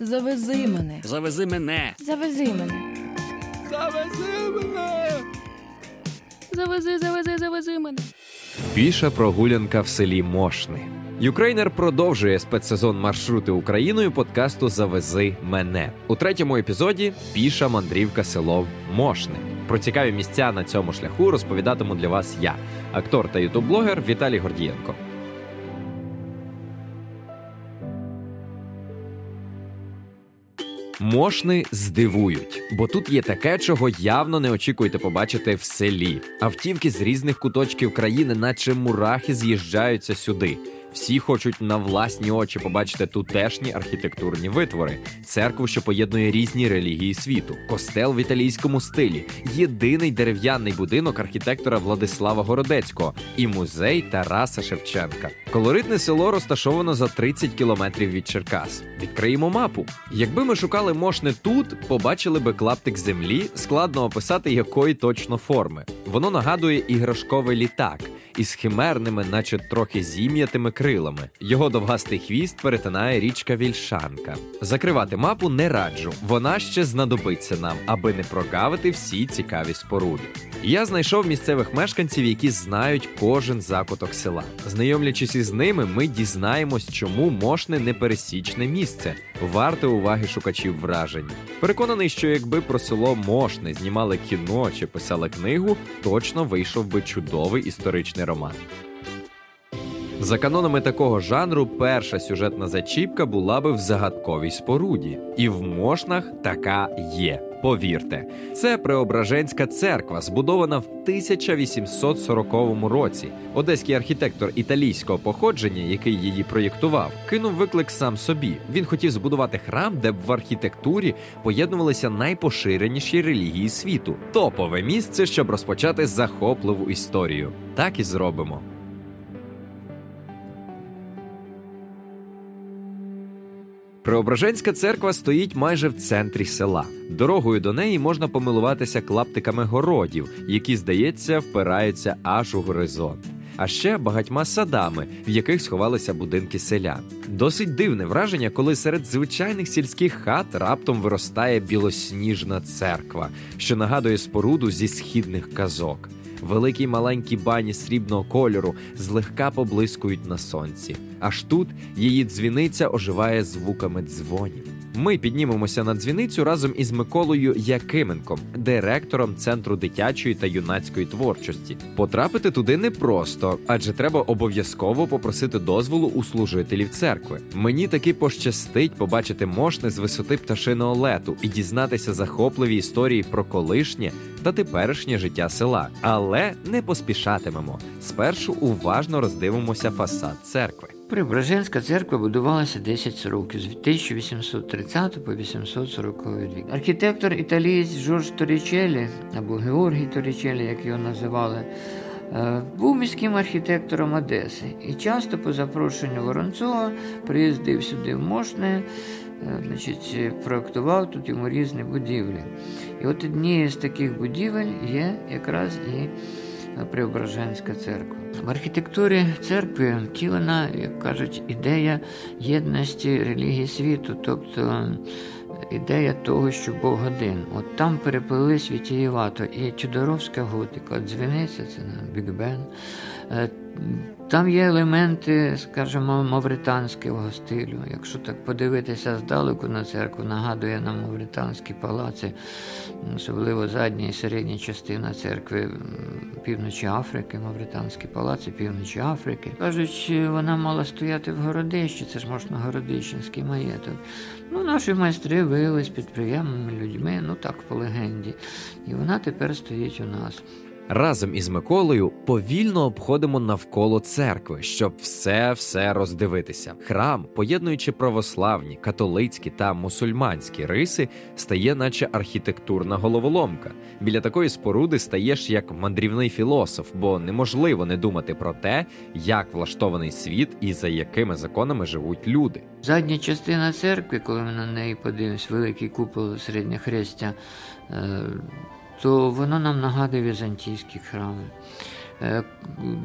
Завези мене. Завези мене. Завези мене. Завези мене. Завези, завези, завези мене. Піша прогулянка в селі Мошни. Юкрейнер продовжує спецсезон маршрути Україною подкасту Завези мене у третьому епізоді. Піша мандрівка село Мошни. Про цікаві місця на цьому шляху розповідатиму для вас я, актор та ютуб-блогер Віталій Гордієнко. Мошни здивують, бо тут є таке, чого явно не очікуєте побачити в селі. Автівки з різних куточків країни, наче мурахи, з'їжджаються сюди. Всі хочуть на власні очі побачити тутешні архітектурні витвори, церкву, що поєднує різні релігії світу, костел в італійському стилі, єдиний дерев'яний будинок архітектора Владислава Городецького і музей Тараса Шевченка. Колоритне село розташовано за 30 кілометрів від Черкас. Відкриємо мапу. Якби ми шукали мошне тут, побачили би клаптик землі, складно описати якої точно форми. Воно нагадує іграшковий літак із химерними, наче трохи зім'ятими крилами. Його довгастий хвіст перетинає річка Вільшанка. Закривати мапу не раджу, вона ще знадобиться нам, аби не прогавити всі цікаві споруди. Я знайшов місцевих мешканців, які знають кожен закуток села. Знайомлячись із ними, ми дізнаємось, чому мошне непересічне місце, варте уваги шукачів вражень. Переконаний, що якби про село Мошне знімали кіно чи писали книгу, точно вийшов би чудовий історичний роман. За канонами такого жанру, перша сюжетна зачіпка була би в загадковій споруді, і в мошнах така є. Повірте, це Преображенська церква, збудована в 1840 році. Одеський архітектор італійського походження, який її проєктував, кинув виклик сам собі. Він хотів збудувати храм, де б в архітектурі поєднувалися найпоширеніші релігії світу. Топове місце, щоб розпочати захопливу історію. Так і зробимо. Преображенська церква стоїть майже в центрі села. Дорогою до неї можна помилуватися клаптиками городів, які, здається, впираються аж у горизонт. А ще багатьма садами, в яких сховалися будинки селян. Досить дивне враження, коли серед звичайних сільських хат раптом виростає білосніжна церква, що нагадує споруду зі східних казок. Великі маленькі бані срібного кольору злегка поблискують на сонці. Аж тут її дзвіниця оживає звуками дзвонів. Ми піднімемося на дзвіницю разом із Миколою Якименком, директором центру дитячої та юнацької творчості. Потрапити туди непросто, адже треба обов'язково попросити дозволу у служителів церкви. Мені таки пощастить побачити мошне з висоти пташиного лету і дізнатися захопливі історії про колишнє та теперішнє життя села. Але не поспішатимемо. Спершу уважно роздивимося фасад церкви. Преображенська церква будувалася 10 років з 1830 по 840 рік. Архітектор італієць Жорж Торічелі або Георгій Торічелі, як його називали, е, був міським архітектором Одеси і часто по запрошенню Воронцова приїздив сюди в Мошне, е, значить, проектував тут йому різні будівлі. І от однією з таких будівель є якраз і Преображенська церква. В архітектурі церкви втілена, як кажуть, ідея єдності релігії світу, тобто ідея того, що Бог один. От там переплились вітієвато і тюдоровська готика, дзвіниця, це на Біг-Бен. Там є елементи, скажімо, мавританського стилю. Якщо так подивитися здалеку на церкву, нагадує нам мавританські палаци, особливо задня і середня частина церкви півночі Африки, мавританські палаци півночі Африки. Кажуть, вона мала стояти в Городищі, це ж можна Городищенський маєток. Ну, Наші майстри виявилися підприємними людьми, ну так по легенді. І вона тепер стоїть у нас. Разом із Миколою повільно обходимо навколо церкви, щоб все все роздивитися. Храм, поєднуючи православні, католицькі та мусульманські риси, стає, наче архітектурна головоломка. Біля такої споруди стаєш як мандрівний філософ, бо неможливо не думати про те, як влаштований світ і за якими законами живуть люди. Задня частина церкви, коли ми на неї подивимось, великий купол середньохрестя. Е, то воно нам нагадує візантійські храми. Е,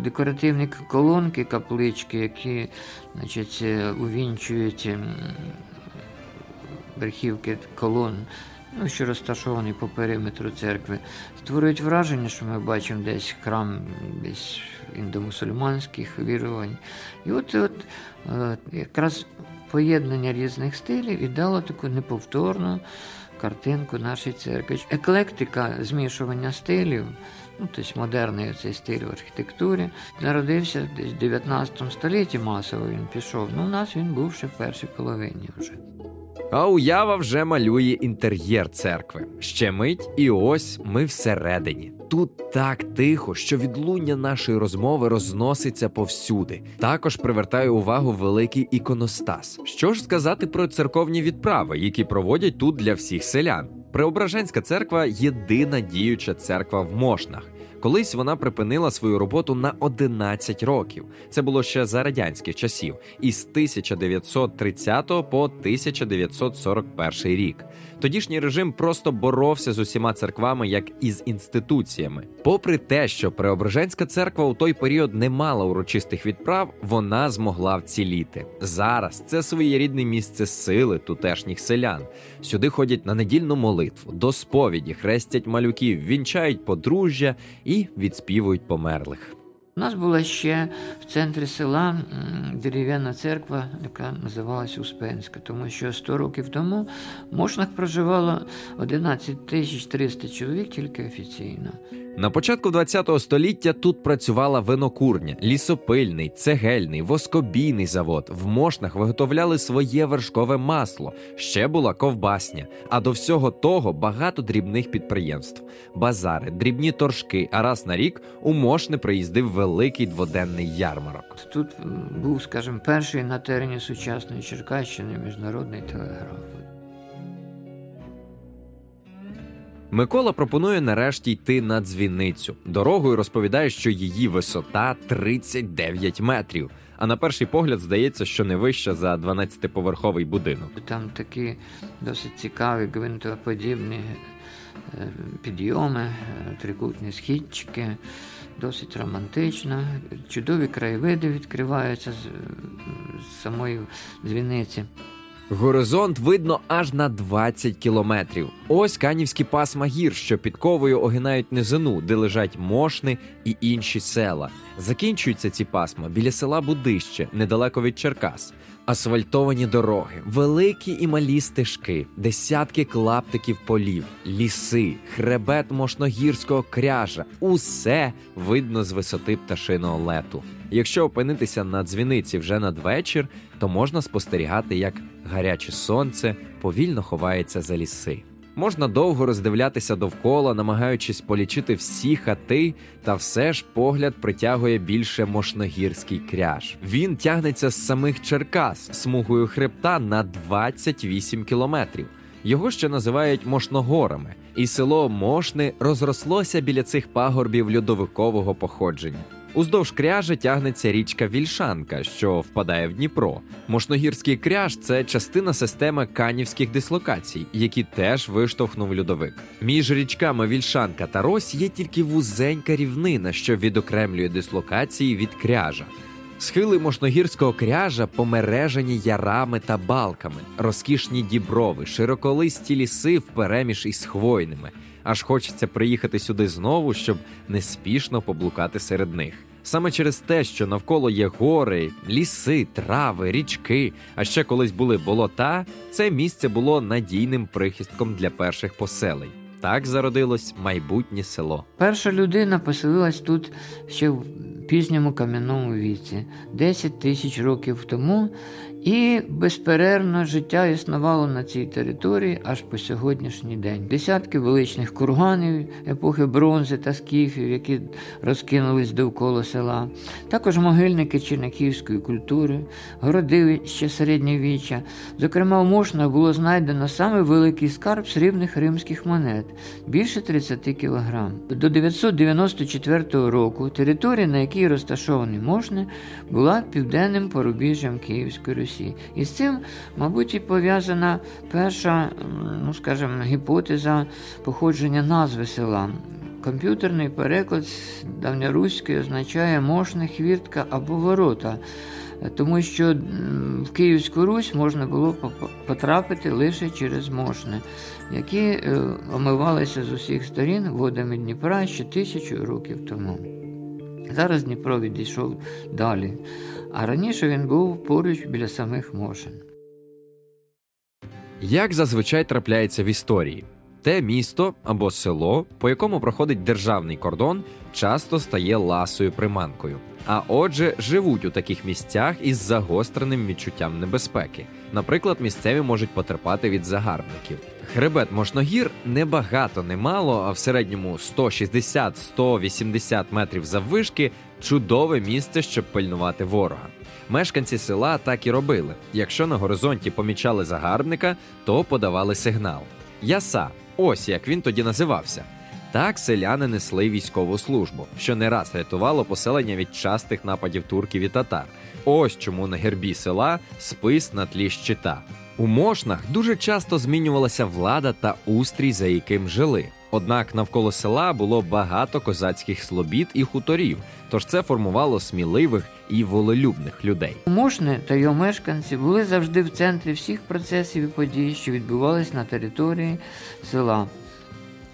декоративні колонки, каплички, які значить, увінчують верхівки колон, ну, що розташований по периметру церкви, створюють враження, що ми бачимо десь храм десь індомусульманських вірувань. І от, от е, якраз поєднання різних стилів і дало таку неповторну картинку нашої церкви. Еклектика змішування стилів, ну, тобто модерний цей стиль в архітектурі, народився десь в 19 столітті масово він пішов. Ну, у нас він був ще в першій половині вже. А уява вже малює інтер'єр церкви. Ще мить, і ось ми всередині. Тут так тихо, що відлуння нашої розмови розноситься повсюди. Також привертає увагу великий іконостас. Що ж сказати про церковні відправи, які проводять тут для всіх селян? Преображенська церква єдина діюча церква в Мошнах. Колись вона припинила свою роботу на 11 років. Це було ще за радянських часів, із 1930 по 1941 рік. Тодішній режим просто боровся з усіма церквами як із інституціями. Попри те, що Преображенська церква у той період не мала урочистих відправ, вона змогла вціліти. Зараз це своєрідне місце сили тутешніх селян. Сюди ходять на недільну молитву, до сповіді, хрестять малюків, вінчають подружжя і відспівують померлих. У нас була ще в центрі села дерев'яна церква, яка називалась Успенська, тому що 100 років тому в Мошнах проживало 11 тисяч 300 чоловік тільки офіційно. На початку ХХ століття тут працювала винокурня, лісопильний, цегельний, воскобійний завод. В мошнах виготовляли своє вершкове масло. Ще була ковбасня. А до всього того багато дрібних підприємств, базари, дрібні торжки. А раз на рік у мошни приїздив великий дводенний ярмарок. Тут був, скажімо, перший на терені сучасної Черкащини міжнародний телеграф. Микола пропонує нарешті йти на дзвіницю. Дорогою розповідає, що її висота 39 метрів. А на перший погляд здається, що не вища за 12-поверховий будинок. Там такі досить цікаві гвинтоподібні підйоми, е, трикутні східчики, досить романтично. Чудові краєвиди відкриваються з, з самої дзвіниці. Горизонт видно аж на 20 кілометрів. Ось канівські пасма гір, що підковою огинають низину, де лежать мошни і інші села. Закінчуються ці пасма біля села Будище, недалеко від Черкас. Асфальтовані дороги, великі і малі стежки, десятки клаптиків полів, ліси, хребет мошногірського кряжа усе видно з висоти пташиного лету. Якщо опинитися на дзвіниці вже надвечір, то можна спостерігати, як гаряче сонце повільно ховається за ліси. Можна довго роздивлятися довкола, намагаючись полічити всі хати, та все ж погляд притягує більше мошногірський кряж. Він тягнеться з самих Черкас смугою хребта на 28 кілометрів. Його ще називають Мошногорами, і село Мошни розрослося біля цих пагорбів льодовикового походження. Уздовж кряжа тягнеться річка Вільшанка, що впадає в Дніпро. Мошногірський кряж це частина системи канівських дислокацій, які теж виштовхнув льодовик. Між річками Вільшанка та Рось є тільки вузенька рівнина, що відокремлює дислокації від кряжа. Схили мошногірського кряжа помережені ярами та балками, розкішні діброви, широколисті ліси впереміж із хвойними. Аж хочеться приїхати сюди знову, щоб неспішно поблукати серед них. Саме через те, що навколо є гори, ліси, трави, річки, а ще колись були болота, це місце було надійним прихистком для перших поселень. Так зародилось майбутнє село. Перша людина поселилась тут ще в пізньому кам'яному віці, 10 тисяч років тому, і безперервно життя існувало на цій території аж по сьогоднішній день. Десятки величних курганів епохи бронзи та скіфів, які розкинулись довкола села, також могильники черняківської культури, городище середньовіччя. Зокрема, в Мошна було знайдено саме великий скарб срібних римських монет більше 30 кілограм. До 994 року територія, на якій розташовані Мошни, була південним порубіжжям Київської Русі. Русі. І з цим, мабуть, і пов'язана перша, ну скажімо, гіпотеза походження назви села. Комп'ютерний переклад давньоруський означає мошна хвіртка або ворота. тому що в Київську Русь можна було потрапити лише через Мошни, які е, омивалися з усіх сторін водами Дніпра ще тисячу років тому. Зараз Дніпро відійшов далі, а раніше він був поруч біля самих Мошен. Як зазвичай трапляється в історії, те місто або село, по якому проходить державний кордон, часто стає ласою приманкою. А отже, живуть у таких місцях із загостреним відчуттям небезпеки. Наприклад, місцеві можуть потерпати від загарбників. Хребет Мошногір небагато, немало, а в середньому 160-180 метрів заввишки чудове місце, щоб пильнувати ворога. Мешканці села так і робили. Якщо на горизонті помічали загарбника, то подавали сигнал. Яса, ось як він тоді називався. Так селяни несли військову службу, що не раз рятувало поселення від частих нападів турків і татар. Ось чому на гербі села спис на тлі щита. У мошнах дуже часто змінювалася влада та устрій, за яким жили. Однак навколо села було багато козацьких слобід і хуторів, тож це формувало сміливих і волелюбних людей. Мошни та його мешканці були завжди в центрі всіх процесів і подій, що відбувались на території села.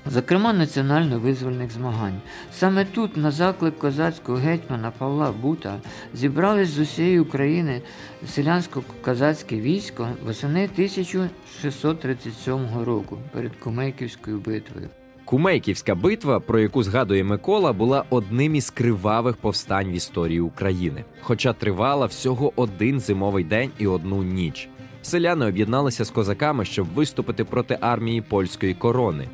Зокрема, національно-визвольних змагань. Саме тут, на заклик козацького гетьмана Павла Бута, зібрались з усієї України селянсько-козацьке військо восени 1637 року перед Кумейківською битвою. Кумейківська битва, про яку згадує Микола, була одним із кривавих повстань в історії України, хоча тривала всього один зимовий день і одну ніч. Селяни об'єдналися з козаками, щоб виступити проти армії польської корони.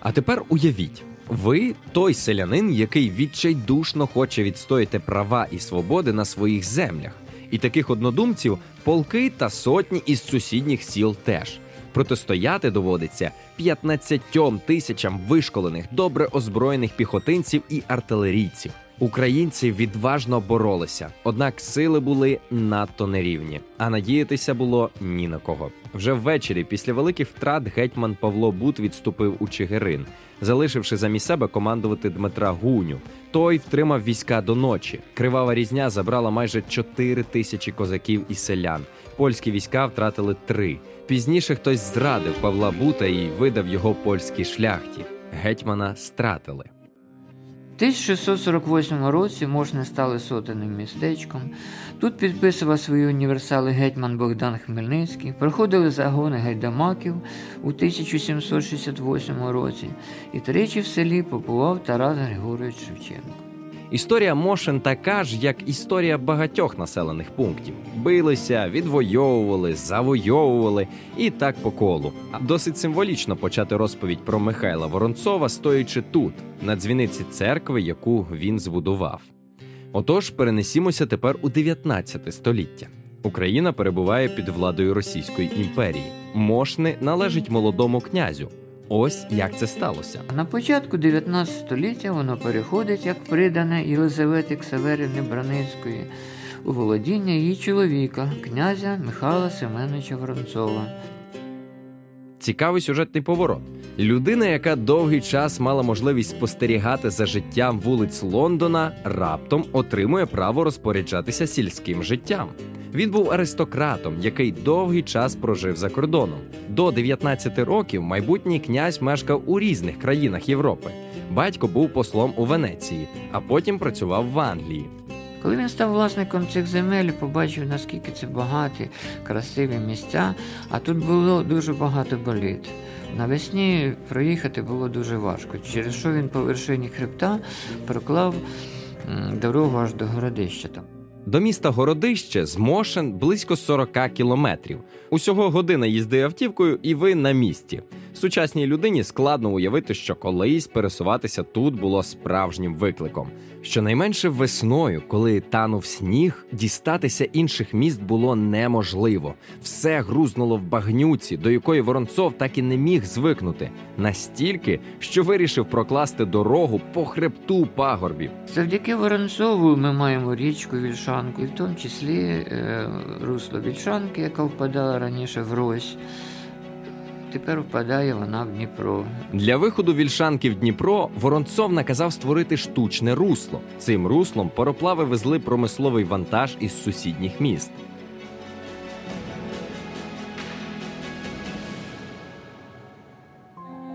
А тепер уявіть, ви той селянин, який відчайдушно хоче відстояти права і свободи на своїх землях. І таких однодумців полки та сотні із сусідніх сіл теж. Протистояти доводиться 15 тисячам вишколених, добре озброєних піхотинців і артилерійців. Українці відважно боролися, однак сили були надто нерівні, а надіятися було ні на кого. Вже ввечері, після великих втрат, гетьман Павло Бут відступив у Чигирин, залишивши замість себе командувати Дмитра Гуню. Той втримав війська до ночі. Кривава різня забрала майже 4 тисячі козаків і селян. Польські війська втратили три. Пізніше хтось зрадив Павла Бута і видав його польській шляхті. Гетьмана стратили. В 1648 році Мошни стали сотенним містечком. Тут підписував свої універсали гетьман Богдан Хмельницький, проходили загони гайдамаків у 1768 році, і тричі в селі побував Тарас Григорович Шевченко. Історія Мошен така ж, як історія багатьох населених пунктів. Билися, відвоювали, завойовували і так по колу. А Досить символічно почати розповідь про Михайла Воронцова, стоячи тут, на дзвіниці церкви, яку він збудував. Отож, перенесімося тепер у 19 століття. Україна перебуває під владою Російської імперії. Мошни належить молодому князю. Ось як це сталося. На початку 19 століття воно переходить як придане Єлизавети Ксаверівни Браницької у володіння її чоловіка, князя Михайла Семеновича Воронцова. Цікавий сюжетний поворот. Людина, яка довгий час мала можливість спостерігати за життям вулиць Лондона, раптом отримує право розпоряджатися сільським життям. Він був аристократом, який довгий час прожив за кордоном. До 19 років майбутній князь мешкав у різних країнах Європи. Батько був послом у Венеції, а потім працював в Англії. Коли він став власником цих земель, побачив, наскільки це багаті, красиві місця, а тут було дуже багато боліт. Навесні проїхати було дуже важко, через що він по вершині хребта проклав дорогу аж до городища там. До міста Городище з Мошен близько 40 кілометрів. Усього година їзди автівкою, і ви на місці. Сучасній людині складно уявити, що колись пересуватися тут було справжнім викликом. Щонайменше весною, коли танув сніг, дістатися інших міст було неможливо. Все грузнуло в багнюці, до якої Воронцов так і не міг звикнути, настільки, що вирішив прокласти дорогу по хребту пагорбів. Завдяки Воронцову ми маємо річку Вільшанку, і в тому числі е, русло Вільшанки, яка впадала раніше в Рось. Тепер впадає вона в Дніпро. Для виходу вільшанки в Дніпро Воронцов наказав створити штучне русло. Цим руслом пароплави везли промисловий вантаж із сусідніх міст.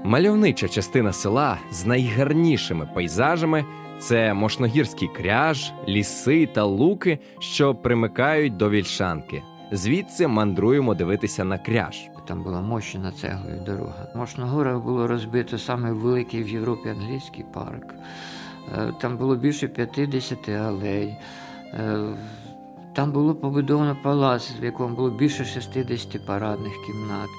Мальовнича частина села з найгарнішими пейзажами це мошногірський кряж, ліси та луки, що примикають до вільшанки. Звідси мандруємо дивитися на кряж. Там була мощена цеглою дорога. В Мошногорах було розбито саме великий в Європі англійський парк. Е, Там було більше 50 алей. Е, Там було побудовано палац, в якому було більше 60 парадних кімнат.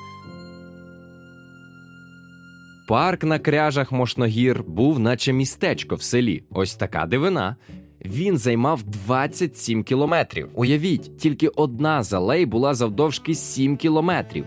Парк на кряжах Мошногір був наче містечко в селі. Ось така дивина. Він займав 27 кілометрів. Уявіть, тільки одна з алей була завдовжки 7 кілометрів.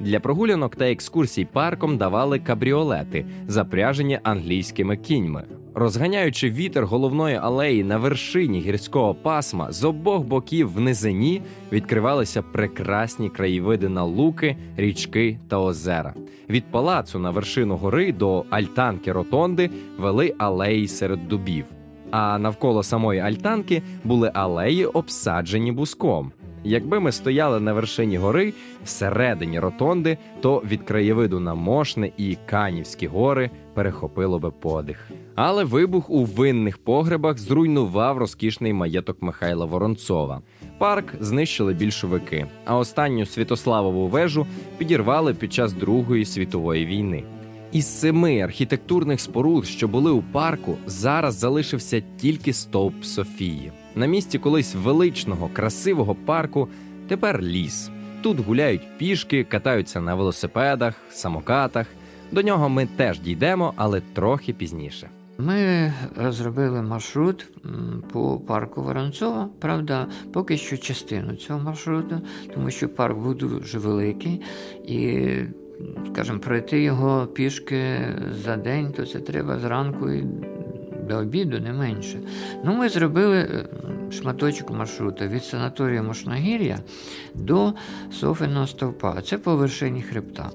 Для прогулянок та екскурсій парком давали кабріолети, запряжені англійськими кіньми. Розганяючи вітер головної алеї на вершині гірського пасма, з обох боків в низині відкривалися прекрасні краєвиди на луки, річки та озера. Від палацу на вершину гори до альтанки Ротонди вели алеї серед дубів. А навколо самої альтанки були алеї, обсаджені буском. Якби ми стояли на вершині гори всередині ротонди, то від краєвиду на Мошне і Канівські гори перехопило би подих. Але вибух у винних погребах зруйнував розкішний маєток Михайла Воронцова. Парк знищили більшовики, а останню Святославову вежу підірвали під час Другої світової війни. Із семи архітектурних споруд, що були у парку, зараз залишився тільки стовп Софії. На місці колись величного, красивого парку тепер ліс. Тут гуляють пішки, катаються на велосипедах, самокатах. До нього ми теж дійдемо, але трохи пізніше. Ми розробили маршрут по парку Воронцова. Правда, поки що частину цього маршруту, тому що парк був дуже великий, і, скажімо, пройти його пішки за день, то це треба зранку і до обіду не менше. Ну, ми зробили е, шматочок маршруту від санаторію Мошногір'я до Софиного стовпа. Це по вершині хребта.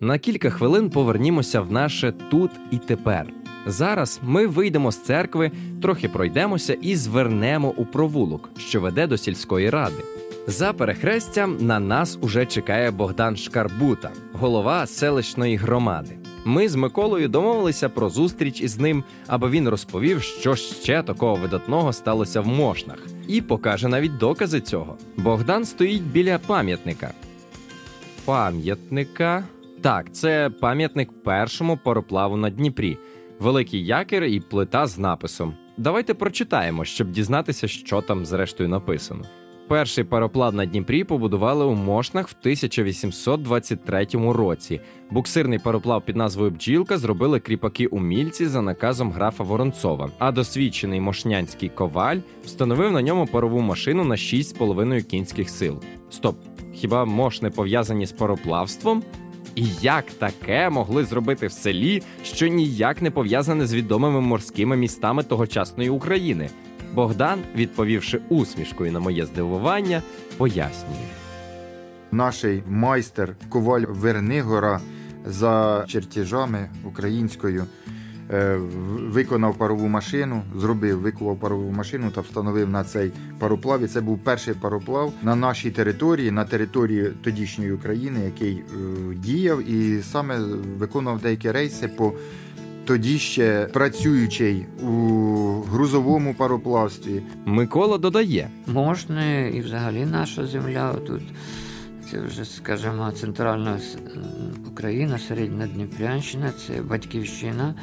На кілька хвилин повернімося в наше тут і тепер. Зараз ми вийдемо з церкви, трохи пройдемося і звернемо у провулок, що веде до сільської ради. За перехрестям на нас уже чекає Богдан Шкарбута, голова селищної громади. Ми з Миколою домовилися про зустріч із ним, аби він розповів, що ще такого видатного сталося в Мошнах, і покаже навіть докази цього. Богдан стоїть біля пам'ятника. Пам'ятника. Так, це пам'ятник першому пароплаву на Дніпрі, великий якір і плита з написом. Давайте прочитаємо, щоб дізнатися, що там зрештою написано. Перший пароплав на Дніпрі побудували у Мошнах в 1823 році. Буксирний пароплав під назвою Бджілка зробили кріпаки умільці за наказом графа Воронцова. А досвідчений мошнянський коваль встановив на ньому парову машину на 6,5 кінських сил. Стоп, хіба Мошни пов'язані з пароплавством? І як таке могли зробити в селі, що ніяк не пов'язане з відомими морськими містами тогочасної України? Богдан, відповівши усмішкою на моє здивування, пояснює. Наш майстер Коваль Вернигора за чертежами українською е, виконав парову машину, зробив, викував парову машину та встановив на цей пароплав. І це був перший пароплав на нашій території, на території тодішньої України, який е, діяв і саме виконував деякі рейси по тоді ще працюючий у грузовому пароплавстві. Микола додає: Можна і взагалі наша земля тут. Це вже, скажімо, центральна Україна, середня Дніпрянщина, це батьківщина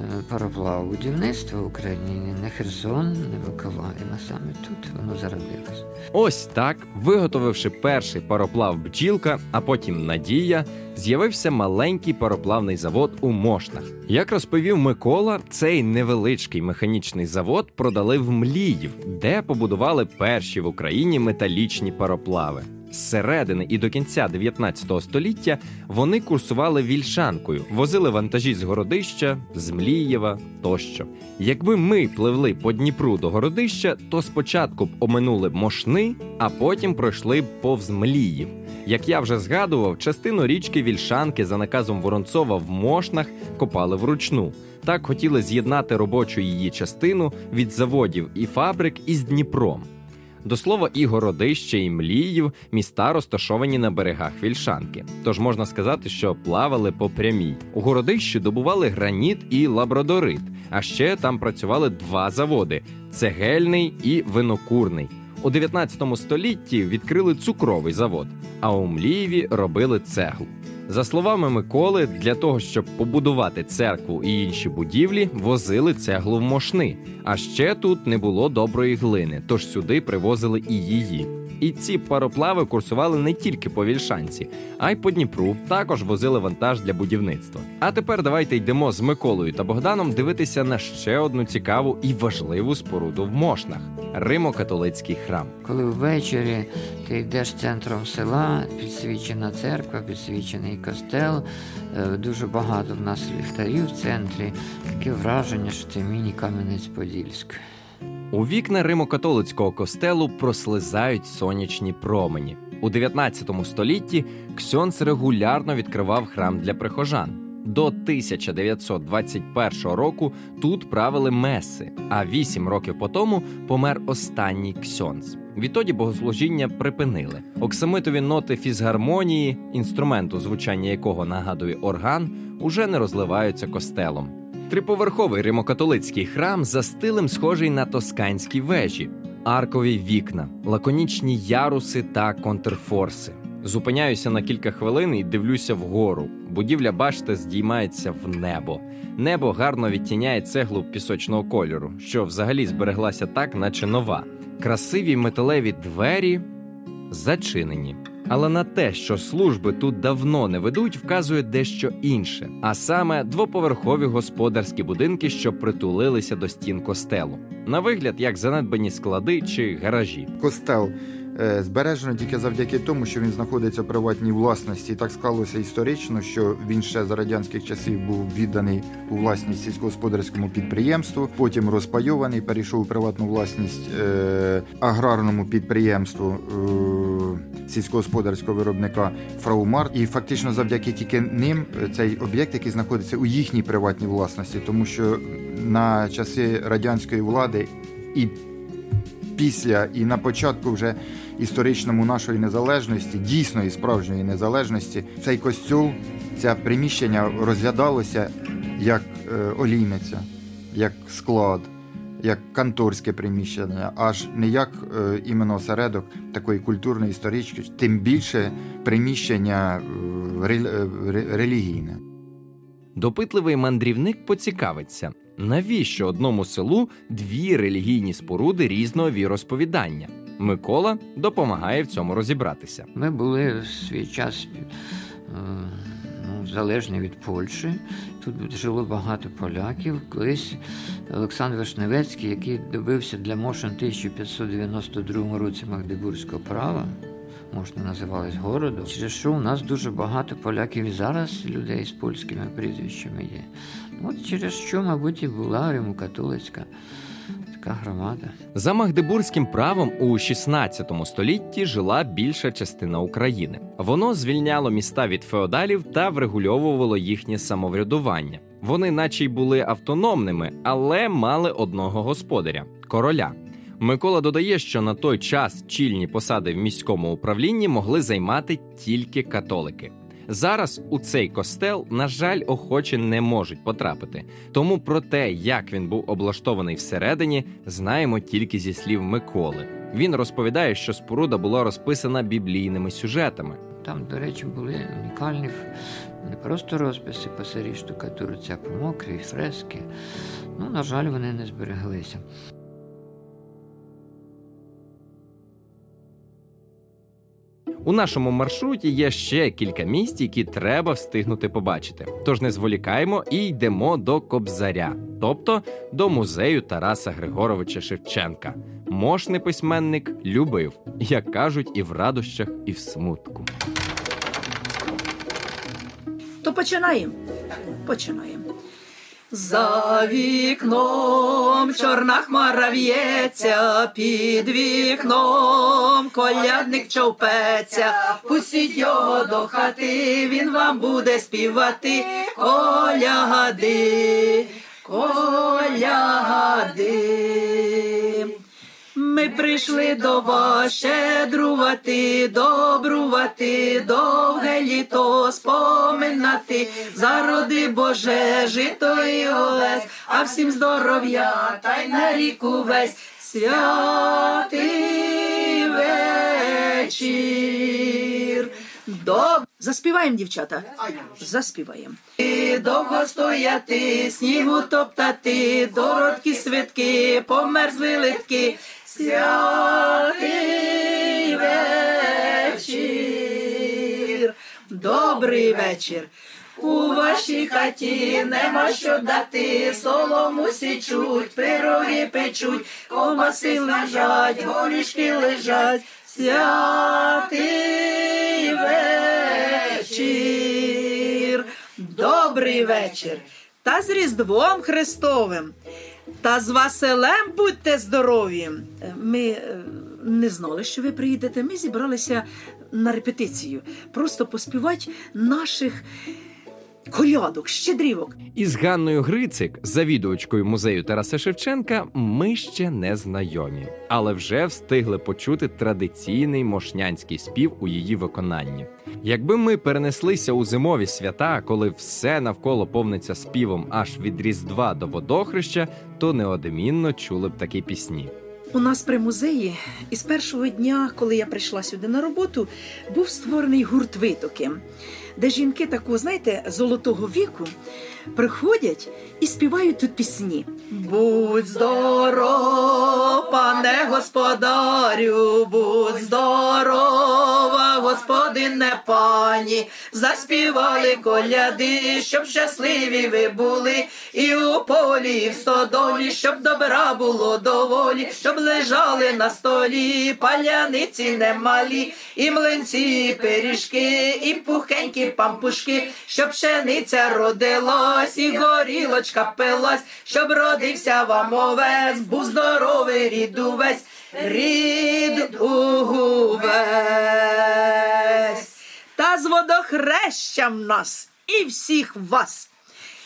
е, пароплавбудівництва в Україні, не Херсон, не Миколаїв, а саме тут воно зародилось. ось так, виготовивши перший пароплав бджілка, а потім Надія, з'явився маленький пароплавний завод у Мошнах. Як розповів Микола, цей невеличкий механічний завод продали в Мліїв, де побудували перші в Україні металічні пароплави. З середини і до кінця 19 століття вони курсували вільшанкою, возили вантажі з Городища, з Млієва тощо. Якби ми пливли по Дніпру до Городища, то спочатку б оминули Мошни, а потім пройшли б повз Мліїв. Як я вже згадував, частину річки Вільшанки за наказом Воронцова в Мошнах копали вручну. Так хотіли з'єднати робочу її частину від заводів і фабрик із Дніпром. До слова, і Городище, і Мліїв міста розташовані на берегах Вільшанки. Тож можна сказати, що плавали по прямій. У Городищі добували граніт і лабрадорит. А ще там працювали два заводи: цегельний і винокурний. У 19 столітті відкрили цукровий завод, а у Млієві робили цеглу. За словами Миколи, для того, щоб побудувати церкву і інші будівлі, возили цеглу в мошни. А ще тут не було доброї глини, тож сюди привозили і її. І ці пароплави курсували не тільки по Вільшанці, а й по Дніпру. Також возили вантаж для будівництва. А тепер давайте йдемо з Миколою та Богданом дивитися на ще одну цікаву і важливу споруду в Мошнах Римо-католицький храм. Коли ввечері ти йдеш центром села, підсвічена церква, підсвічений костел, е, дуже багато в нас ліхтарів в центрі. Таке враження, що це міні-Кам'янець-Подільськ. У вікна Римо-католицького костелу прослизають сонячні промені. У 19 столітті Ксьонц регулярно відкривав храм для прихожан. До 1921 року тут правили меси, а вісім років по тому помер останній ксьонц. Відтоді богослужіння припинили. Оксамитові ноти фізгармонії, інструменту, звучання якого нагадує орган, уже не розливаються костелом. Триповерховий римокатолицький храм за стилем схожий на тосканські вежі, аркові вікна, лаконічні яруси та контрфорси. Зупиняюся на кілька хвилин і дивлюся вгору. Будівля башти здіймається в небо. Небо гарно відтіняє цеглу пісочного кольору, що взагалі збереглася так, наче нова. Красиві металеві двері зачинені. Але на те, що служби тут давно не ведуть, вказує дещо інше, а саме двоповерхові господарські будинки, що притулилися до стін костелу. На вигляд, як занедбані склади чи гаражі. Костел збережено тільки завдяки тому, що він знаходиться в приватній власності. І так склалося історично, що він ще за радянських часів був відданий у власність сільськогосподарському підприємству, потім розпайований, перейшов у приватну власність е, аграрному підприємству е, сільськогосподарського виробника Фраумарт. І фактично завдяки тільки ним е, цей об'єкт, який знаходиться у їхній приватній власності, тому що на часи радянської влади і після і на початку вже історичному нашої незалежності, дійсної справжньої незалежності, цей костюл, це приміщення розглядалося як е, олійниця, як склад, як канторське приміщення, аж не як е, іменно осередок такої культурної історички, тим більше приміщення е, релігійне. Допитливий мандрівник поцікавиться, навіщо одному селу дві релігійні споруди різного віросповідання. Микола допомагає в цьому розібратися. Ми були в свій час е, ну, залежні від Польщі. Тут жило багато поляків. Колись Олександр Вишневецький, який добився для Мошен в 1592 році Магдебурзького права, можна називалось городом, через що у нас дуже багато поляків і зараз людей з польськими прізвищами є. От через що, мабуть, і була римокатолицька така громада. За Магдебурзьким правом у 16 столітті жила більша частина України. Воно звільняло міста від феодалів та врегульовувало їхнє самоврядування. Вони, наче й були автономними, але мали одного господаря короля. Микола додає, що на той час чільні посади в міському управлінні могли займати тільки католики. Зараз у цей костел, на жаль, охочі не можуть потрапити. Тому про те, як він був облаштований всередині, знаємо тільки зі слів Миколи. Він розповідає, що споруда була розписана біблійними сюжетами. Там, до речі, були унікальні не просто розписи штукатурці, а по мокрій фрески. Ну, на жаль, вони не збереглися. У нашому маршруті є ще кілька місць, які треба встигнути побачити. Тож не зволікаємо і йдемо до Кобзаря, тобто до музею Тараса Григоровича Шевченка. Мошний письменник любив, як кажуть, і в радощах, і в смутку. То починаємо. Починаємо. За вікном чорна хмара в'ється, під вікном колядник човпеться. Пустіть його до хати, він вам буде співати коляди, коляди. Ми прийшли до вас щедрувати, добрувати, довге літо споминати, зароди Боже, жито і овес, а всім здоров'я, та й на ріку весь святий вечір. Доб... Заспіваємо, дівчата. Заспіваємо. Довго стояти, снігу топтати, дородкі свитки, померзли литки. Святий вечір. Добрий вечір. У вашій хаті нема що дати, солому січуть, пироги печуть, ковбаси лежать, горішки лежать. Святий вечір. Добрий вечір. Та з Різдвом Христовим. Та з Василем будьте здорові. Е, Ми е, не знали, що ви приїдете. Ми зібралися на репетицію. Просто поспівати наших колядок, щедрівок. Із Ганною Грицик, завідувачкою музею Тараса Шевченка, ми ще не знайомі, але вже встигли почути традиційний мошнянський спів у її виконанні. Якби ми перенеслися у зимові свята, коли все навколо повниться співом аж від Різдва до водохреща, то неодмінно чули б такі пісні. У нас при музеї із першого дня, коли я прийшла сюди на роботу, був створений гурт витоки, де жінки такого, знаєте, золотого віку приходять і співають тут пісні. Будь здоров, пане господарю, будь здорова, господине пані, заспівали коляди, щоб щасливі ви були, і у полі, і в стодолі, щоб добра було доволі, щоб лежали на столі, паляниці немалі, і млинці, і пиріжки, і пухенькі пампушки, щоб пшениця родилась, і горілочка пилась, щоб родився вам овець, був здоровий рід увесь, рід увесь. Та з водохрещем нас і всіх вас.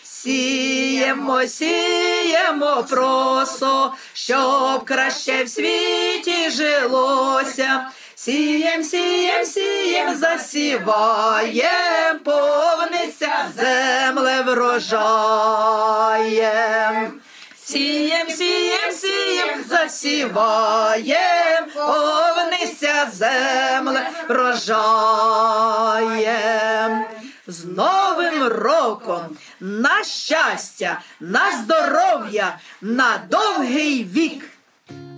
Сіємо, сіємо просо, щоб краще в світі жилося. Сієм, сієм, сієм, засіваєм, повниться земле врожаєм. Сієм, сієм, сієм, засіваєм, повнися земле врожаєм. З Новим роком на щастя, на здоров'я, на довгий вік.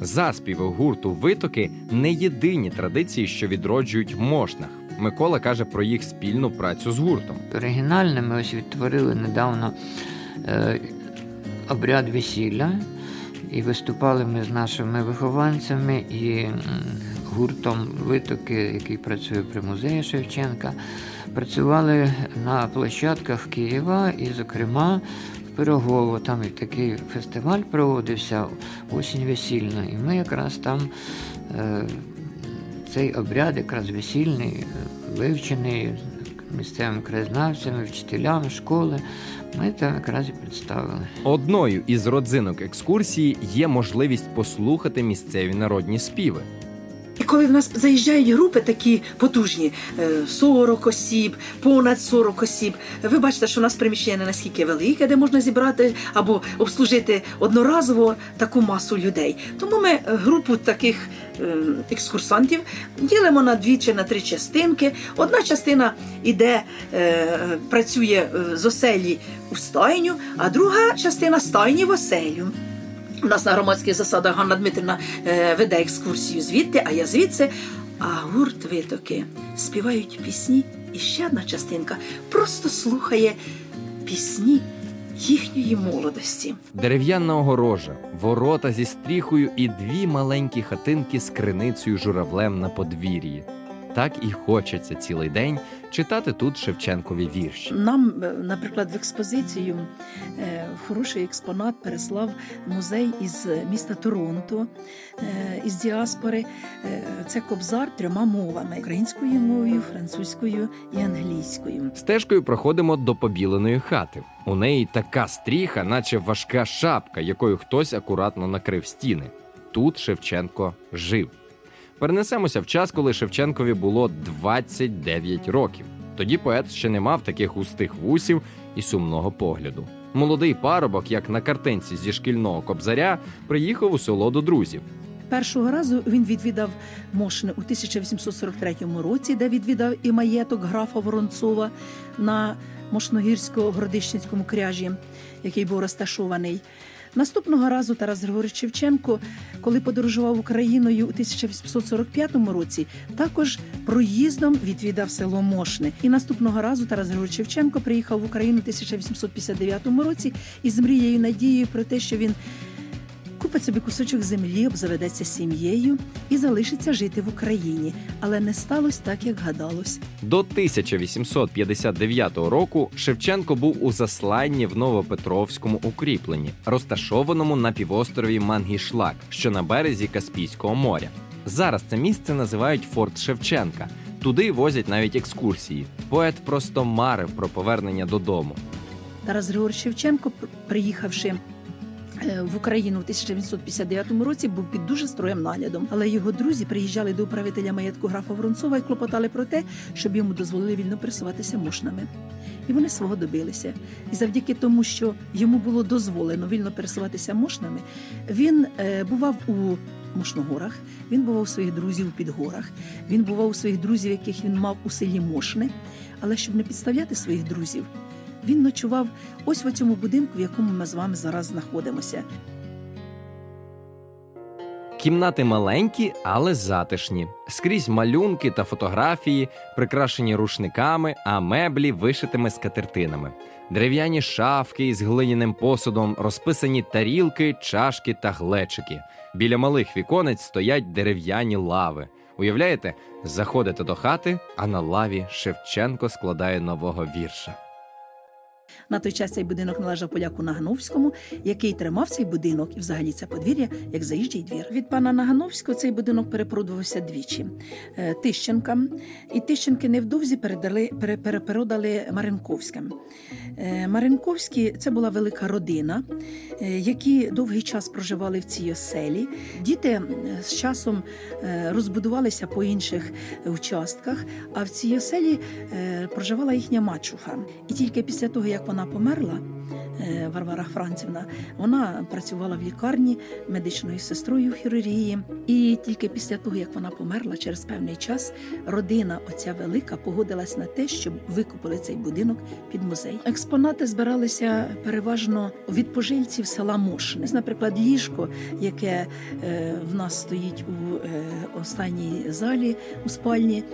Заспіви гурту витоки не єдині традиції, що відроджують в мошнах. Микола каже про їх спільну працю з гуртом. Оригінальне ми ось відтворили недавно е, обряд весілля, і виступали ми з нашими вихованцями і гуртом витоки, який працює при музеї Шевченка. Працювали на площадках Києва і, зокрема, в Пирогово. Там і такий фестиваль проводився осінь весільна. І ми якраз там е, цей обряд, якраз весільний, е, вивчений місцевими краєзнавцями, вчителями школи. Ми там якраз і представили. Одною із родзинок екскурсії є можливість послухати місцеві народні співи. І коли в нас заїжджають групи такі потужні, е, 40 осіб, понад 40 осіб, ви бачите, що у нас приміщення не наскільки велике, де можна зібрати або обслужити одноразово таку масу людей. Тому ми е, групу таких е, екскурсантів ділимо на дві чи на три частинки. Одна частина іде, е, працює е, з оселі у стайню, а друга частина стайні в оселю. У нас на громадських засадах Ганна Дмитрівна е, веде екскурсію звідти, а я звідси. А гурт витоки співають пісні, і ще одна частинка просто слухає пісні їхньої молодості. Дерев'яна огорожа, ворота зі стріхою і дві маленькі хатинки з криницею журавлем на подвір'ї. Так і хочеться цілий день читати тут Шевченкові вірші. Нам, е, наприклад, в експозицію е, хороший експонат переслав музей із міста Торонто, е, із діаспори. Це кобзар трьома мовами: українською мовою, французькою і англійською. Стежкою проходимо до побіленої хати. У неї така стріха, наче важка шапка, якою хтось акуратно накрив стіни. Тут Шевченко жив. Перенесемося в час, коли Шевченкові було 29 років. Тоді поет ще не мав таких густих вусів і сумного погляду. Молодий парубок, як на картинці зі шкільного кобзаря, приїхав у село до друзів. Першого разу він відвідав Мошне у 1843 році, де відвідав і маєток графа Воронцова на Мошногірсько-Городищенському кряжі, який був розташований. Наступного разу Тарас Григорович Шевченко, коли подорожував Україною у 1845 році, також проїздом відвідав село Мошне. І наступного разу Тарас Григорович Шевченко приїхав в Україну у 1859 році із мрією надією про те, що він купить собі кусочок землі, обзаведеться сім'єю і залишиться жити в Україні. Але не сталося так, як гадалось. До 1859 року Шевченко був у засланні в Новопетровському укріпленні, розташованому на півострові Мангішлак, що на березі Каспійського моря. Зараз це місце називають Форт Шевченка. Туди возять навіть екскурсії. Поет просто марив про повернення додому. Тарас Григорович Шевченко, приїхавши в Україну в 1959 році, був під дуже строєм наглядом. Але його друзі приїжджали до управителя маєтку графа Воронцова і клопотали про те, щоб йому дозволили вільно пересуватися мошнами. І вони свого добилися. І завдяки тому, що йому було дозволено вільно пересуватися мошнами, він е, бував у Мошногорах, він бував у своїх друзів у Підгорах, він бував у своїх друзів, яких він мав у селі Мошне. Але щоб не підставляти своїх друзів, він ночував ось в цьому будинку, в якому ми з вами зараз знаходимося. Кімнати маленькі, але затишні. Скрізь малюнки та фотографії, прикрашені рушниками, а меблі вишитими скатертинами. Дерев'яні шафки із глиняним посудом, розписані тарілки, чашки та глечики. Біля малих віконець стоять дерев'яні лави. Уявляєте, заходите до хати, а на лаві Шевченко складає нового вірша. На той час цей будинок належав поляку Нагановському, який тримав цей будинок і взагалі це подвір'я як заїжджий двір. Від пана Нагановського цей будинок перепродувався двічі Е, Тищенкам, і Тищенки невдовзі передали перепродали Маринковським. Е, Маринковські це була велика родина, е, які довгий час проживали в цій оселі. Діти з часом розбудувалися по інших участках, а в цій оселі проживала їхня мачуха. І тільки після того, як вона померла, е, Варвара Францівна, вона працювала в лікарні медичною сестрою в хірургії. І тільки після того, як вона померла, через певний час родина, оця велика, погодилась на те, щоб викупили цей будинок під музей. Експонати збиралися переважно від пожильців села Мошне. Наприклад, ліжко, яке е, в нас стоїть у е, останній залі у спальні,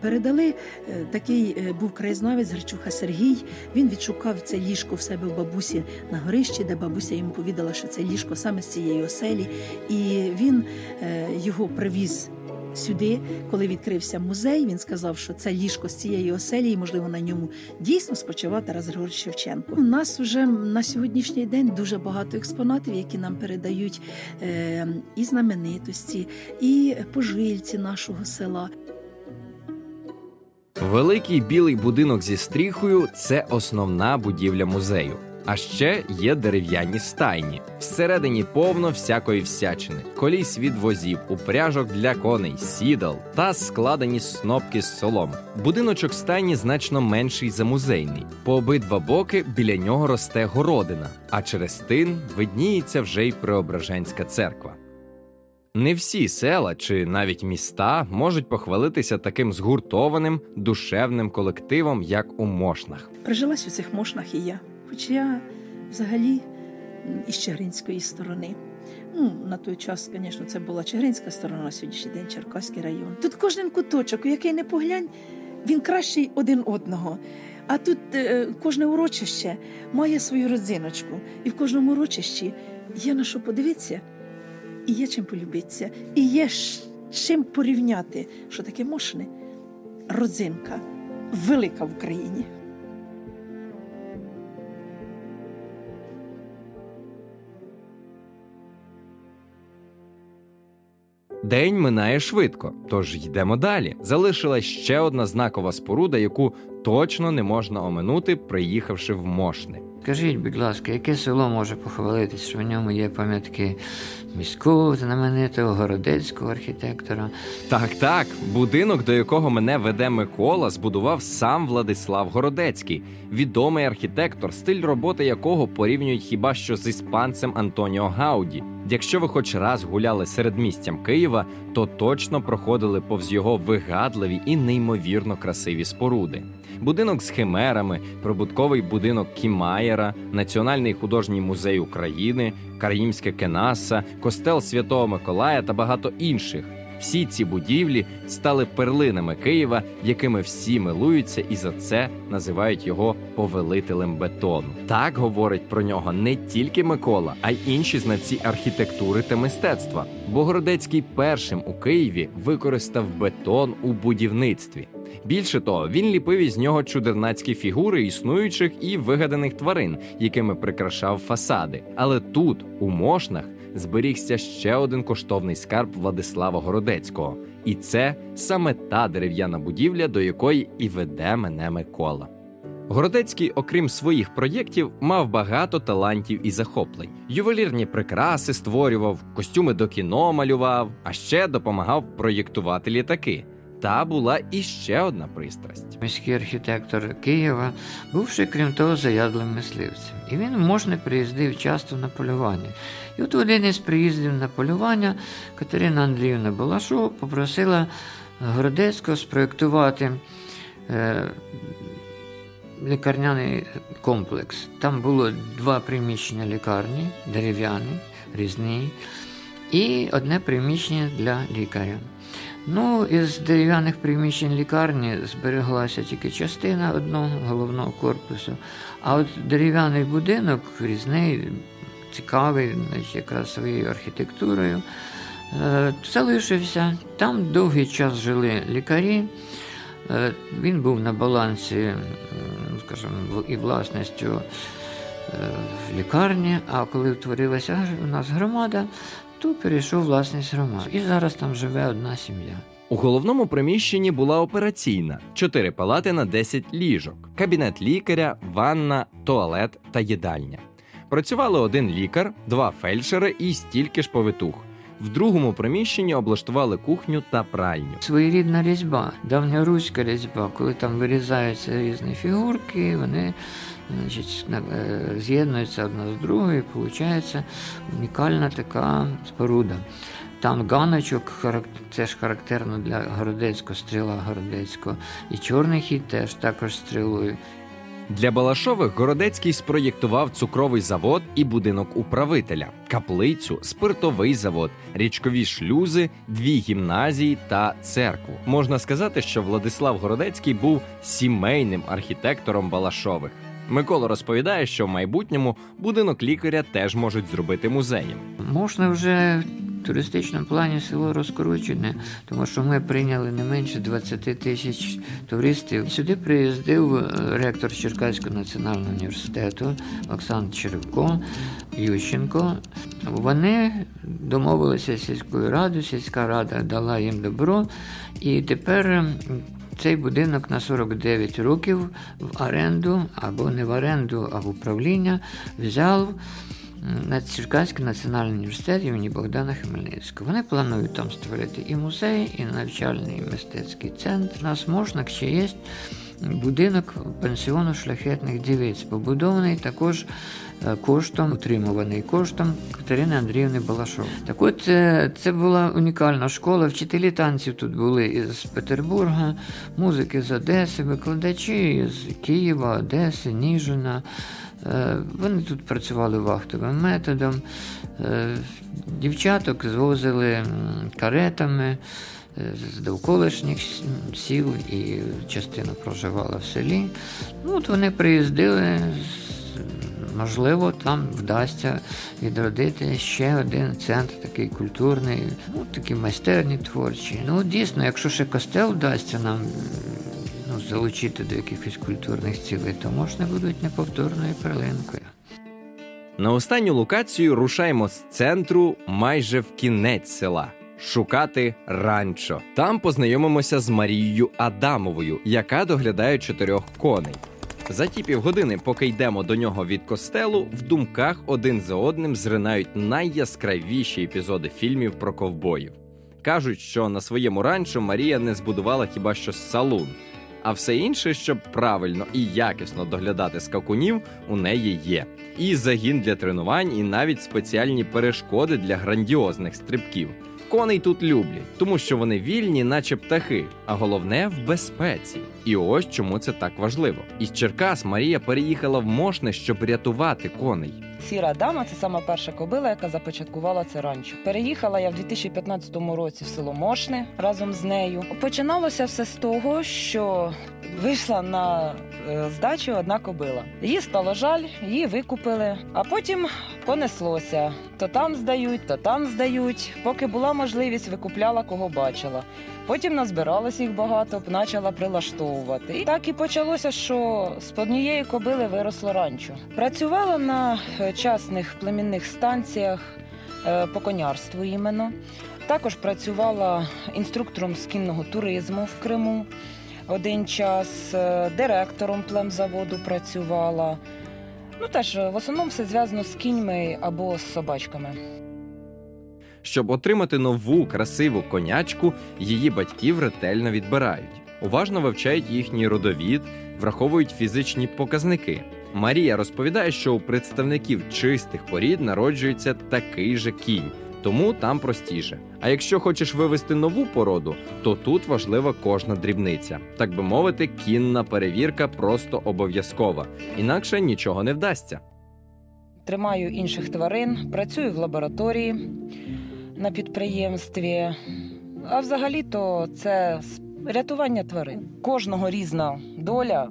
передали такий був краєзнавець Гречуха Сергій. Він відшукав це ліжко в себе в бабусі на горищі, де бабуся йому повідала, що це ліжко саме з цієї оселі, і він е, його привіз. Сюди, коли відкрився музей, він сказав, що це ліжко з цієї оселі, і можливо на ньому дійсно спочивав Тарас Григорович Шевченко. У нас вже на сьогоднішній день дуже багато експонатів, які нам передають е, і знаменитості, і пожильці нашого села. Великий білий будинок зі стріхою це основна будівля музею. А ще є дерев'яні стайні. Всередині повно всякої всячини, коліс від возів, упряжок для коней, сідал та складені снопки з соломи. Будиночок стайні значно менший за музейний. По обидва боки біля нього росте городина, а через тин видніється вже й Преображенська церква. Не всі села чи навіть міста можуть похвалитися таким згуртованим душевним колективом, як у Мошнах. Прижилась у цих мошнах і я. Хоч я взагалі із Чигиринської сторони. Ну, на той час, звісно, це була Чигиринська сторона, на сьогоднішній день Черкаський район. Тут кожен куточок, у який не поглянь, він кращий один одного. А тут е, кожне урочище має свою родзиночку, і в кожному урочищі є на що подивитися, і є чим полюбитися, і є чим порівняти, що таке мошне? Родзинка велика в Україні. День минає швидко, тож йдемо далі. Залишилась ще одна знакова споруда, яку точно не можна оминути, приїхавши в Мошни. Скажіть, будь ласка, яке село може похвалитись, що в ньому є пам'ятки міського знаменитого городецького архітектора? Так, так, будинок, до якого мене веде Микола, збудував сам Владислав Городецький, відомий архітектор, стиль роботи якого порівнюють хіба що з іспанцем Антоніо Гауді. Якщо ви хоч раз гуляли середмістям Києва, то точно проходили повз його вигадливі і неймовірно красиві споруди. Будинок з химерами, прибутковий будинок Кімаєра, Національний художній музей України, Кар'їмське Кенаса, костел Святого Миколая та багато інших. Всі ці будівлі стали перлинами Києва, якими всі милуються, і за це називають його повелителем бетону. Так говорить про нього не тільки Микола, а й інші знавці архітектури та мистецтва. Бо Городецький першим у Києві використав бетон у будівництві. Більше того, він ліпив із нього чудернацькі фігури існуючих і вигаданих тварин, якими прикрашав фасади. Але тут, у Мошнах, зберігся ще один коштовний скарб Владислава Городецького, і це саме та дерев'яна будівля, до якої і веде мене Микола. Городецький, окрім своїх проєктів, мав багато талантів і захоплень. Ювелірні прикраси створював, костюми до кіно малював, а ще допомагав проєктувати літаки. Та була іще одна пристрасть. Міський архітектор Києва, бувши, крім того, заядлим мисливцем. І він можна приїздив часто на полювання. І от один із приїздів на полювання Катерина Андріївна Балашова попросила Городецького спроєктувати е, лікарняний комплекс. Там було два приміщення лікарні, дерев'яні, різні, і одне приміщення для лікаря. Ну, із дерев'яних приміщень лікарні збереглася тільки частина одного головного корпусу, а от дерев'яний будинок різний, цікавий, якраз своєю архітектурою, е, залишився. Там довгий час жили лікарі. Е, Він був на балансі, скажімо, і власністю е, в лікарні, а коли утворилася у нас громада, то перейшов власність громади. І зараз там живе одна сім'я. У головному приміщенні була операційна, чотири палати на 10 ліжок, кабінет лікаря, ванна, туалет та їдальня. Працювали один лікар, два фельдшери і стільки ж повитух. В другому приміщенні облаштували кухню та пральню. Своєрідна різьба, давньоруська різьба, коли там вирізаються різні фігурки, вони значить, на- е, з'єднуються одна з другою, і виходить унікальна така споруда. Там ганочок, це ж характерно для Городецького, стріла Городецького. І чорний хід теж також стрілою. Для Балашових Городецький спроєктував цукровий завод і будинок управителя, каплицю, спиртовий завод, річкові шлюзи, дві гімназії та церкву. Можна сказати, що Владислав Городецький був сімейним архітектором Балашових. Микола розповідає, що в майбутньому будинок лікаря теж можуть зробити музеєм. Можна вже в туристичному плані село розкручене, тому що ми прийняли не менше 20 тисяч туристів. Сюди приїздив е, ректор Черкаського національного університету Оксан Черевко, Ющенко. Вони домовилися з сільською радою, сільська рада дала їм добро, і тепер. Цей будинок на 49 років в оренду або не в оренду, а в управління взяв на Черкаський національний університет імені Богдана Хмельницького. Вони планують там створити і музей, і навчальний мистецький центр. У нас можна ще є будинок пансіону шляхетних дівиць, побудований також коштом, утримуваний коштом Катерини Андріївни Балашов. Так от е, це була унікальна школа. Вчителі танців тут були із Петербурга, музики з Одеси, викладачі з Києва, Одеси, Ніжина. Е, Вони тут працювали вахтовим методом. Е, Дівчаток звозили каретами е, з довколишніх сіл і частина проживала в селі. Ну, от вони приїздили Можливо, там вдасться відродити ще один центр такий культурний, ну такі майстерні творчі. Ну дійсно, якщо ще костел вдасться нам ну, залучити до якихось культурних цілей, то можна будуть неповторною перлинкою. На останню локацію рушаємо з центру майже в кінець села. Шукати ранчо. Там познайомимося з Марією Адамовою, яка доглядає чотирьох коней. За ті півгодини, поки йдемо до нього від костелу, в думках один за одним зринають найяскравіші епізоди фільмів про ковбоїв. Кажуть, що на своєму ранчо Марія не збудувала хіба що салун, а все інше, щоб правильно і якісно доглядати скакунів, у неї є. І загін для тренувань, і навіть спеціальні перешкоди для грандіозних стрибків. Коней тут люблять, тому що вони вільні, наче птахи, а головне в безпеці. І ось чому це так важливо. Із Черкас Марія переїхала в Мошне, щоб рятувати коней. Сіра дама це сама перша кобила, яка започаткувала це ранчо. Переїхала я в 2015 році в село Мошне разом з нею. Починалося все з того, що вийшла на е, здачу одна кобила. Її стало жаль, її викупили, а потім понеслося. То там здають, то там здають. Поки була можливість, викупляла кого бачила. Потім назбиралось їх багато, почала прилаштовувати. І так і почалося, що з однієї кобили виросло ранчо. Працювала на е, частних племінних станціях е, по конярству іменно. Також працювала інструктором з кінного туризму в Криму один час, е, директором племзаводу працювала. Ну теж в основному все зв'язано з кіньми або з собачками. Щоб отримати нову красиву конячку, її батьків ретельно відбирають, уважно вивчають їхній родовід, враховують фізичні показники. Марія розповідає, що у представників чистих порід народжується такий же кінь, тому там простіше. А якщо хочеш вивести нову породу, то тут важлива кожна дрібниця. Так би мовити, кінна перевірка просто обов'язкова, інакше нічого не вдасться. Тримаю інших тварин, працюю в лабораторії на підприємстві. А взагалі-то це рятування тварин. Кожного різна доля,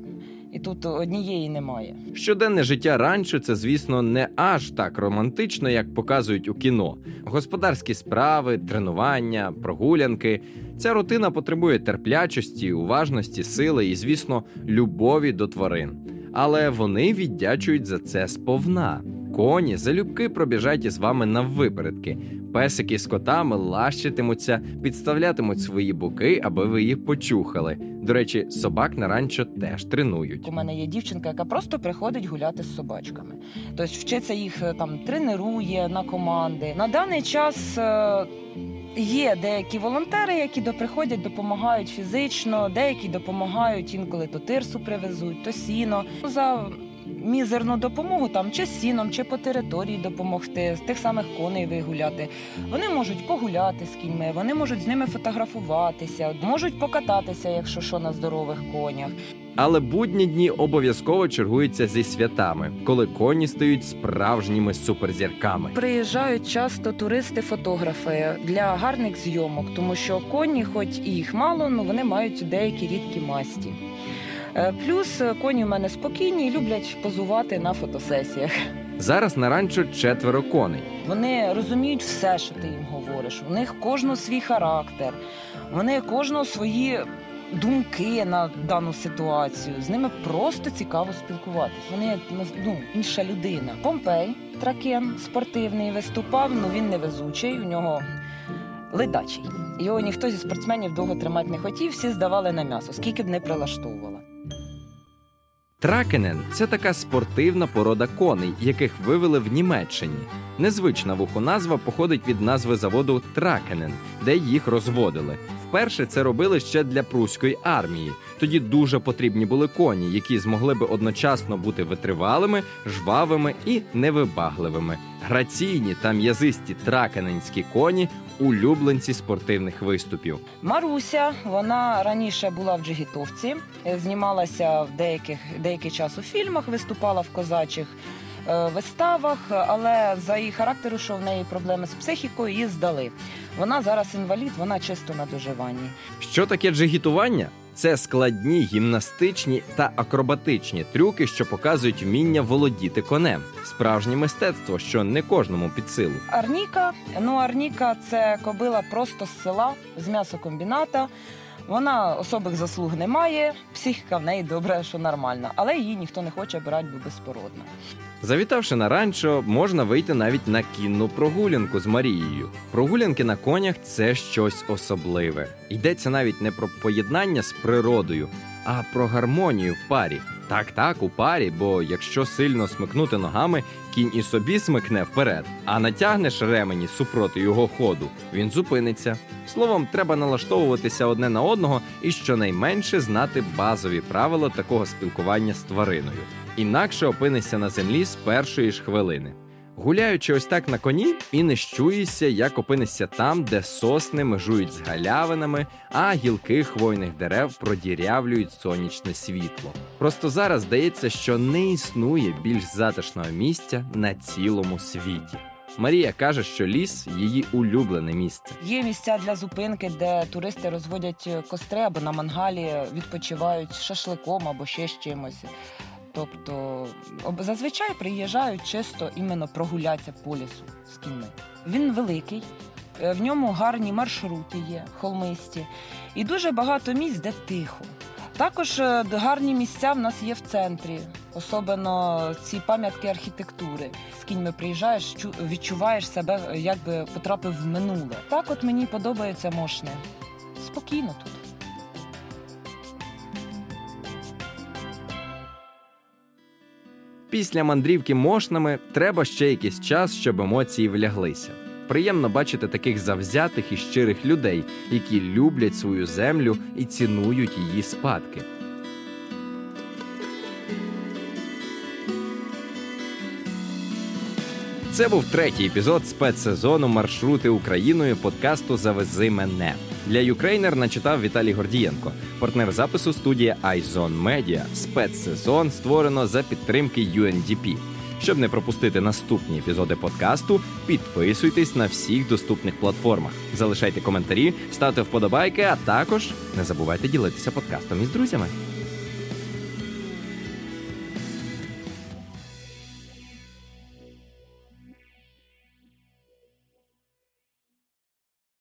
і тут однієї немає. Щоденне життя ранчо це, звісно, не аж так романтично, як показують у кіно. Господарські справи, тренування, прогулянки. Ця рутина потребує терплячості, уважності, сили і, звісно, любові до тварин. Але вони віддячують за це сповна. Коні залюбки пробіжать із вами наввипередки. Песики з котами лащитимуться, підставлятимуть свої боки, аби ви їх почухали. До речі, собак на ранчо теж тренують. У мене є дівчинка, яка просто приходить гуляти з собачками. Тобто вчиться їх е, там тренує на команди. На даний час е, є деякі волонтери, які доприходять, допомагають фізично, деякі допомагають інколи то тирсу привезуть, то сіно. За мізерну допомогу там чи сіном, чи по території допомогти, з тих самих коней вигуляти. Вони можуть погуляти з кіньми, вони можуть з ними фотографуватися, можуть покататися, якщо що на здорових конях. Але будні дні обов'язково чергуються зі святами, коли коні стають справжніми суперзірками. Приїжджають часто туристи-фотографи для гарних зйомок, тому що коні, хоч і їх мало, але вони мають деякі рідкі масті. Е, Плюс е, коні в мене спокійні і люблять позувати на фотосесіях. Зараз на ранчо четверо коней. Вони розуміють все, що ти їм говориш. У них кожного свій характер, вони кожного свої думки на дану ситуацію. З ними просто цікаво спілкуватися. Вони ну, інша людина. Помпей, тракен, спортивний, виступав, ну він невезучий, у нього ледачий. Його ніхто зі спортсменів довго тримати не хотів, всі здавали на м'ясо, скільки б не прилаштовувала. Тракенен це така спортивна порода коней, яких вивели в Німеччині. Незвична вуху назва походить від назви заводу Тракенен, де їх розводили. Вперше це робили ще для пруської армії. Тоді дуже потрібні були коні, які змогли би одночасно бути витривалими, жвавими і невибагливими. Граційні та м'язисті тракененські коні улюбленці спортивних виступів. Маруся, вона раніше була в Джигітовці, е, знімалася в деяких деякий час у фільмах, виступала в козачих виставах, але за її характеру, що в неї проблеми з психікою, її здали. Вона зараз інвалід, вона чисто на доживанні. Що таке джигітування? Це складні гімнастичні та акробатичні трюки, що показують вміння володіти конем. Справжнє мистецтво, що не кожному під силу. Арніка. Ну, Арніка це кобила просто з села, з м'ясокомбіната. Вона особих заслуг не має, психіка в неї добре, що нормальна, але її ніхто не хоче брати, бо безпородна. Завітавши на ранчо, можна вийти навіть на кінну прогулянку з Марією. Прогулянки на конях це щось особливе. Йдеться навіть не про поєднання з природою, а про гармонію в парі. Так, так, у парі, бо якщо сильно смикнути ногами, кінь і собі смикне вперед, а натягнеш ремені супроти його ходу, він зупиниться. Словом, треба налаштовуватися одне на одного і щонайменше знати базові правила такого спілкування з твариною. Інакше опинишся на землі з першої ж хвилини. Гуляючи ось так на коні, і не щуєшся, як опинишся там, де сосни межують з галявинами, а гілки хвойних дерев продірявлюють сонячне світло. Просто зараз здається, що не існує більш затишного місця на цілому світі. Марія каже, що ліс її улюблене місце. Є місця для зупинки, де туристи розводять костри або на мангалі відпочивають шашликом або ще з чимось. Тобто зазвичай приїжджають чисто іменно прогулятися по лісу з кіньми. Він великий, е, в ньому гарні маршрути є, холмисті, і дуже багато місць, де тихо. Також е, гарні місця в нас є в центрі, особливо ці пам'ятки архітектури. З кіньми приїжджаєш, відчуваєш себе, е, якби потрапив в минуле. Так, от мені подобається мошне. Спокійно тут. Після мандрівки мошнами треба ще якийсь час, щоб емоції вляглися. Приємно бачити таких завзятих і щирих людей, які люблять свою землю і цінують її спадки. Це був третій епізод спецсезону Маршрути Україною подкасту Завези мене. Для Юкрейнер начитав Віталій Гордієнко, партнер запису студія iZone Media. Спецсезон створено за підтримки UNDP. Щоб не пропустити наступні епізоди подкасту, підписуйтесь на всіх доступних платформах, залишайте коментарі, ставте вподобайки, а також не забувайте ділитися подкастом із друзями.